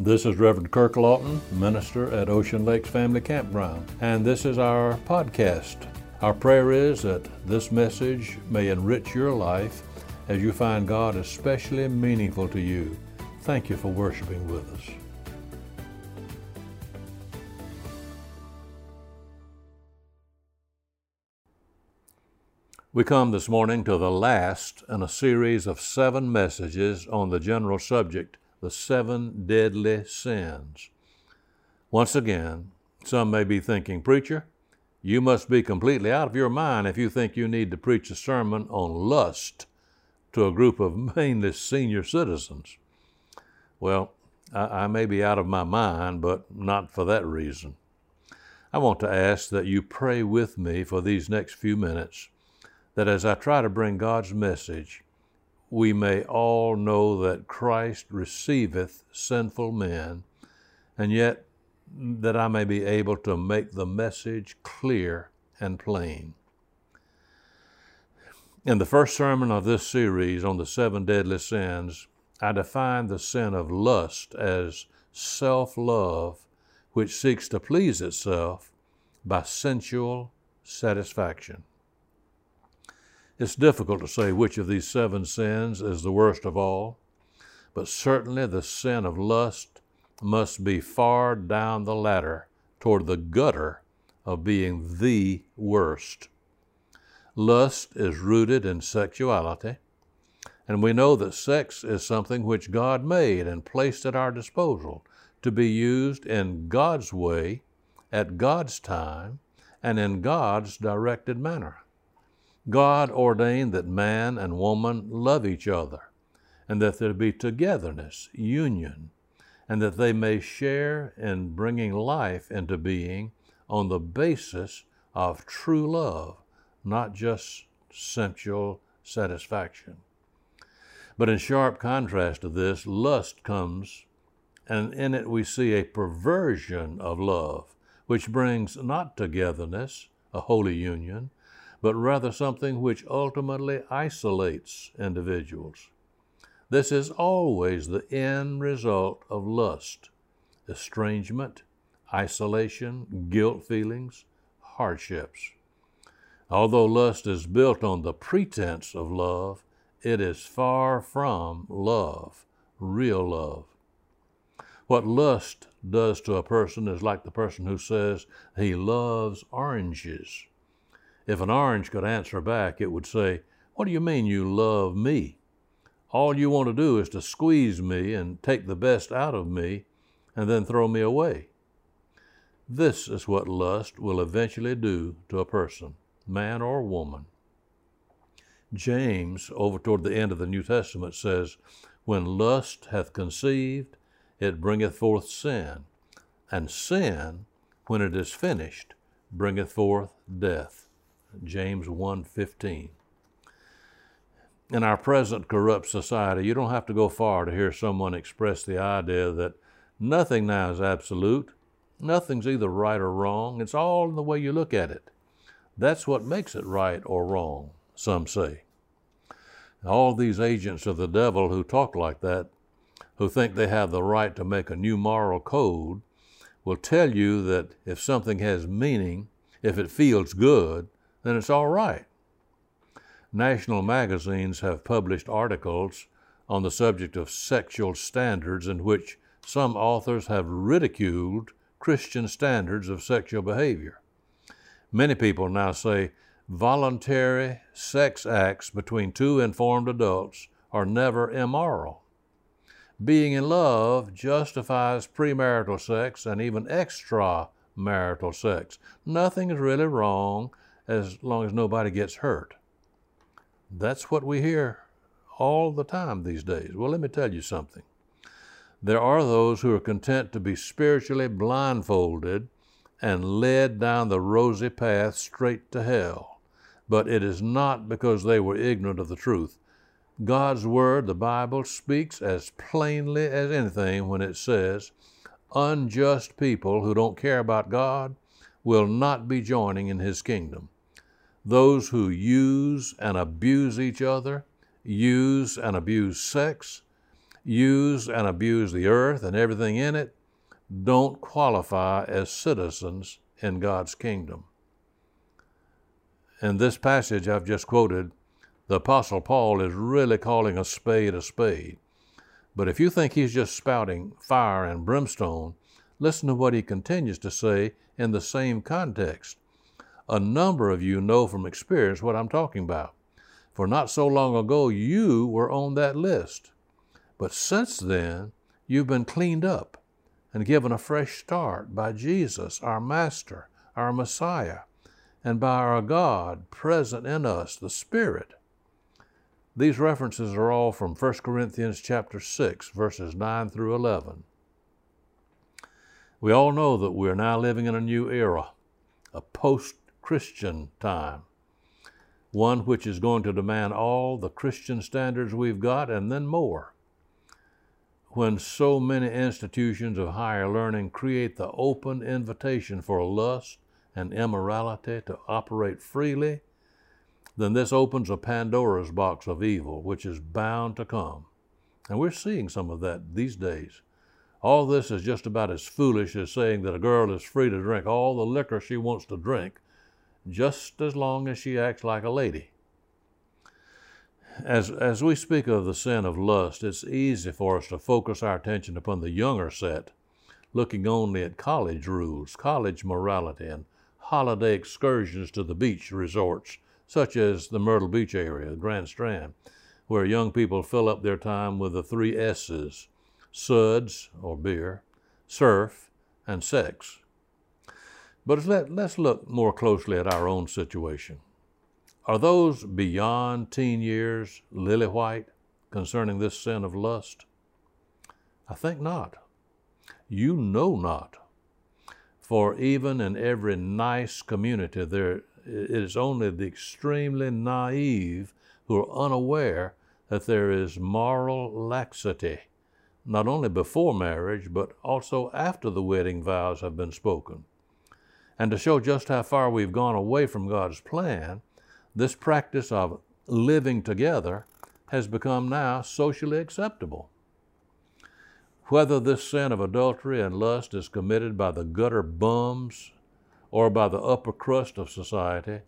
This is Reverend Kirk Lawton, minister at Ocean Lakes Family Campground, and this is our podcast. Our prayer is that this message may enrich your life as you find God especially meaningful to you. Thank you for worshiping with us. We come this morning to the last in a series of seven messages on the general subject the seven deadly sins. Once again, some may be thinking, Preacher, you must be completely out of your mind if you think you need to preach a sermon on lust to a group of mainly senior citizens. Well, I, I may be out of my mind, but not for that reason. I want to ask that you pray with me for these next few minutes, that as I try to bring God's message, we may all know that Christ receiveth sinful men, and yet that I may be able to make the message clear and plain. In the first sermon of this series on the seven deadly sins, I defined the sin of lust as self love, which seeks to please itself by sensual satisfaction. It's difficult to say which of these seven sins is the worst of all, but certainly the sin of lust must be far down the ladder toward the gutter of being the worst. Lust is rooted in sexuality, and we know that sex is something which God made and placed at our disposal to be used in God's way, at God's time, and in God's directed manner. God ordained that man and woman love each other, and that there be togetherness, union, and that they may share in bringing life into being on the basis of true love, not just sensual satisfaction. But in sharp contrast to this, lust comes, and in it we see a perversion of love, which brings not togetherness, a holy union, but rather something which ultimately isolates individuals. This is always the end result of lust estrangement, isolation, guilt feelings, hardships. Although lust is built on the pretense of love, it is far from love, real love. What lust does to a person is like the person who says he loves oranges. If an orange could answer back, it would say, What do you mean you love me? All you want to do is to squeeze me and take the best out of me and then throw me away. This is what lust will eventually do to a person, man or woman. James, over toward the end of the New Testament, says, When lust hath conceived, it bringeth forth sin, and sin, when it is finished, bringeth forth death. James 1:15. In our present corrupt society, you don't have to go far to hear someone express the idea that nothing now is absolute. Nothing's either right or wrong. It's all in the way you look at it. That's what makes it right or wrong, some say. All these agents of the devil who talk like that, who think they have the right to make a new moral code, will tell you that if something has meaning, if it feels good, then it's all right. National magazines have published articles on the subject of sexual standards in which some authors have ridiculed Christian standards of sexual behavior. Many people now say voluntary sex acts between two informed adults are never immoral. Being in love justifies premarital sex and even extramarital sex. Nothing is really wrong as long as nobody gets hurt. That's what we hear all the time these days. Well, let me tell you something. There are those who are content to be spiritually blindfolded and led down the rosy path straight to hell. But it is not because they were ignorant of the truth. God's Word, the Bible, speaks as plainly as anything when it says, unjust people who don't care about God will not be joining in His kingdom those who use and abuse each other, use and abuse sex, use and abuse the earth and everything in it don't qualify as citizens in God's kingdom. In this passage I've just quoted, the Apostle Paul is really calling a spade a spade. But if you think he's just spouting fire and brimstone, listen to what he continues to say in the same context. A number of you know from experience what I'm talking about. For not so long ago, you were on that list. But since then, you've been cleaned up and given a fresh start by Jesus, our Master, our Messiah, and by our God present in us, the Spirit. These references are all from 1 Corinthians chapter 6, verses 9 through 11. We all know that we're now living in a new era, a post Christian time, one which is going to demand all the Christian standards we've got and then more. When so many institutions of higher learning create the open invitation for lust and immorality to operate freely, then this opens a Pandora's box of evil, which is bound to come. And we're seeing some of that these days. All this is just about as foolish as saying that a girl is free to drink all the liquor she wants to drink, just as long as she acts like a lady. As, as we speak of the sin of lust, it's easy for us to focus our attention upon the younger set, looking only at college rules, college morality, and holiday excursions to the beach resorts such as the Myrtle Beach area, Grand Strand, where young people fill up their time with the three S's suds, or beer, surf, and sex. But let, let's look more closely at our own situation. Are those beyond teen years lily white concerning this sin of lust? I think not. You know not. For even in every nice community, there it is only the extremely naive who are unaware that there is moral laxity, not only before marriage, but also after the wedding vows have been spoken. And to show just how far we've gone away from God's plan, this practice of living together has become now socially acceptable. Whether this sin of adultery and lust is committed by the gutter bums or by the upper crust of society,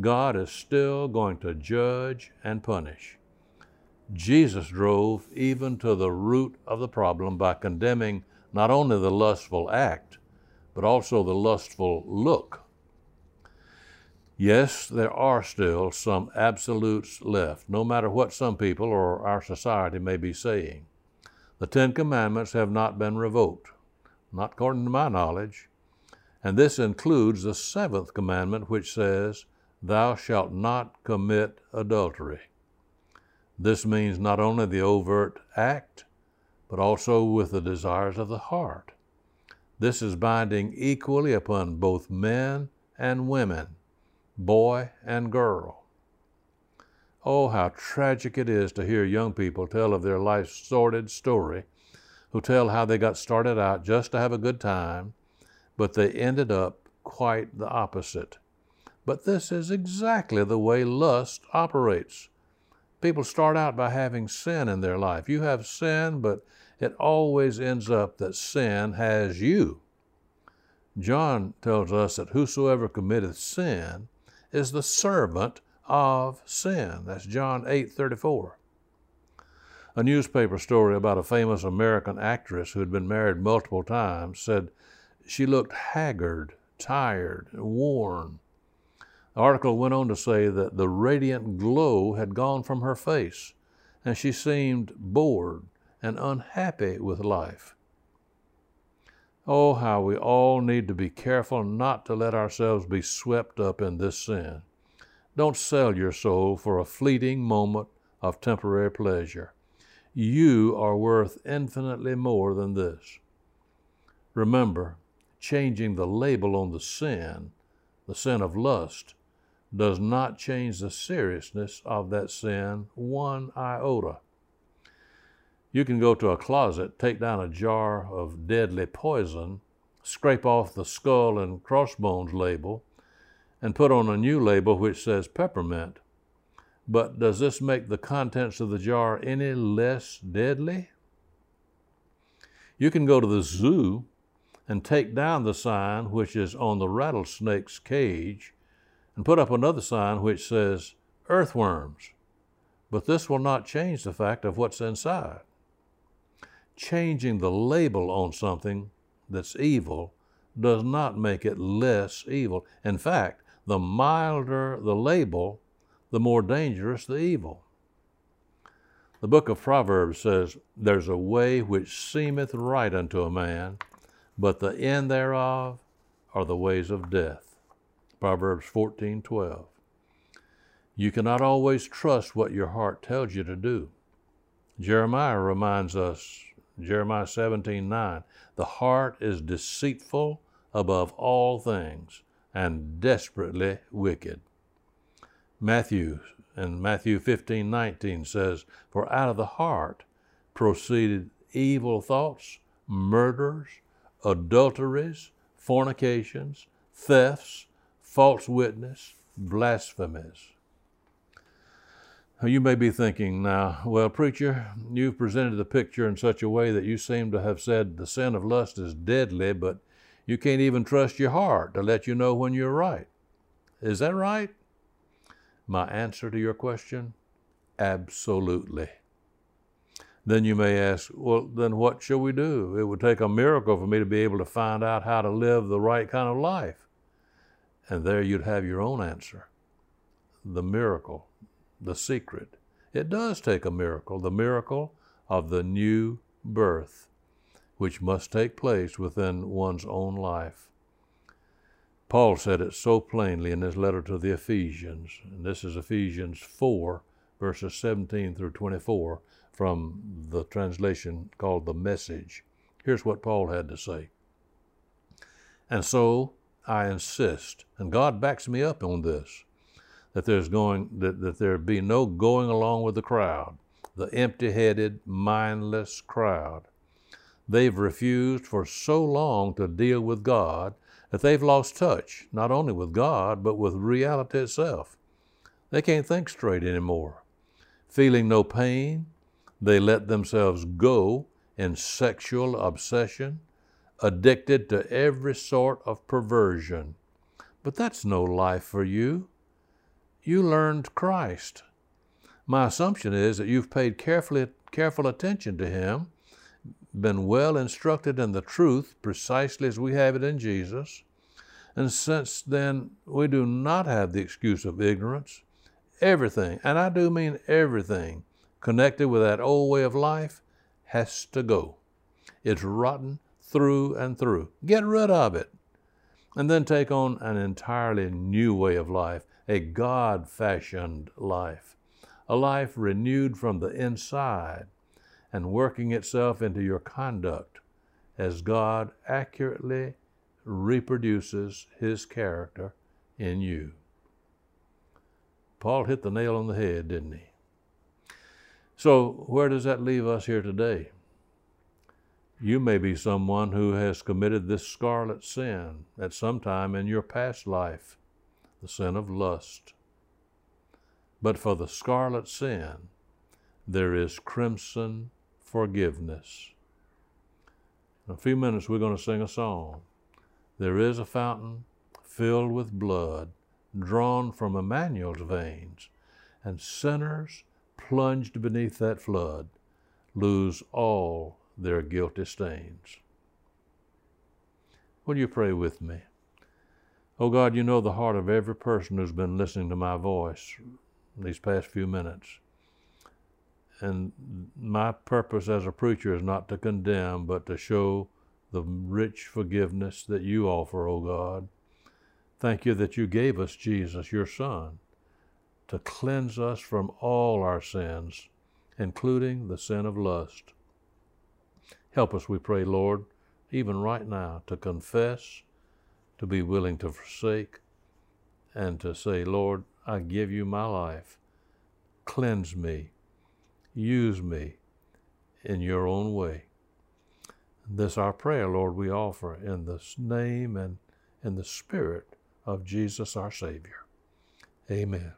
God is still going to judge and punish. Jesus drove even to the root of the problem by condemning not only the lustful act, but also the lustful look. Yes, there are still some absolutes left, no matter what some people or our society may be saying. The Ten Commandments have not been revoked, not according to my knowledge. And this includes the seventh commandment, which says, Thou shalt not commit adultery. This means not only the overt act, but also with the desires of the heart. This is binding equally upon both men and women, boy and girl. Oh, how tragic it is to hear young people tell of their life's sordid story, who tell how they got started out just to have a good time but they ended up quite the opposite. But this is exactly the way lust operates. People start out by having sin in their life. You have sin, but it always ends up that sin has you. John tells us that whosoever committeth sin is the servant of sin. That's John 8 34. A newspaper story about a famous American actress who had been married multiple times said she looked haggard, tired, worn. The article went on to say that the radiant glow had gone from her face, and she seemed bored and unhappy with life. Oh, how we all need to be careful not to let ourselves be swept up in this sin. Don't sell your soul for a fleeting moment of temporary pleasure. You are worth infinitely more than this. Remember, changing the label on the sin, the sin of lust, does not change the seriousness of that sin one iota. You can go to a closet, take down a jar of deadly poison, scrape off the skull and crossbones label, and put on a new label which says peppermint. But does this make the contents of the jar any less deadly? You can go to the zoo and take down the sign which is on the rattlesnake's cage and put up another sign which says earthworms. But this will not change the fact of what's inside. Changing the label on something that's evil does not make it less evil. In fact, the milder the label, the more dangerous the evil. The book of Proverbs says, There's a way which seemeth right unto a man, but the end thereof are the ways of death. Proverbs 14 12. You cannot always trust what your heart tells you to do. Jeremiah reminds us, Jeremiah 17 9, the heart is deceitful above all things and desperately wicked. Matthew and Matthew 15 19 says, For out of the heart proceeded evil thoughts, murders, adulteries, fornications, thefts, false witness, blasphemies. You may be thinking now, well, preacher, you've presented the picture in such a way that you seem to have said the sin of lust is deadly, but you can't even trust your heart to let you know when you're right. Is that right? My answer to your question? Absolutely. Then you may ask, well, then what shall we do? It would take a miracle for me to be able to find out how to live the right kind of life. And there you'd have your own answer the miracle the secret. It does take a miracle, the miracle of the new birth, which must take place within one's own life. Paul said it so plainly in his letter to the Ephesians, and this is Ephesians 4, verses 17 through 24, from the translation called the Message. Here's what Paul had to say. And so I insist, and God backs me up on this that there's going that, that there be no going along with the crowd, the empty-headed, mindless crowd. They've refused for so long to deal with God that they've lost touch, not only with God, but with reality itself. They can't think straight anymore. Feeling no pain, they let themselves go in sexual obsession, addicted to every sort of perversion. But that's no life for you you learned Christ. My assumption is that you've paid carefully, careful attention to Him, been well instructed in the truth precisely as we have it in Jesus, and since then we do not have the excuse of ignorance. Everything, and I do mean everything, connected with that old way of life has to go. It's rotten through and through. Get rid of it. And then take on an entirely new way of life a God fashioned life, a life renewed from the inside and working itself into your conduct as God accurately reproduces His character in you. Paul hit the nail on the head, didn't he? So, where does that leave us here today? You may be someone who has committed this scarlet sin at some time in your past life the sin of lust. But for the scarlet sin, there is crimson forgiveness. In a few minutes, we're going to sing a song. There is a fountain filled with blood drawn from Emmanuel's veins, and sinners plunged beneath that flood lose all their guilty stains. Will you pray with me? Oh God, you know the heart of every person who's been listening to my voice these past few minutes. And my purpose as a preacher is not to condemn, but to show the rich forgiveness that you offer, O oh God. Thank you that you gave us Jesus, your Son, to cleanse us from all our sins, including the sin of lust. Help us, we pray, Lord, even right now, to confess to be willing to forsake and to say, Lord, I give you my life. Cleanse me. Use me in your own way. This our prayer, Lord, we offer in the name and in the spirit of Jesus our Savior. Amen.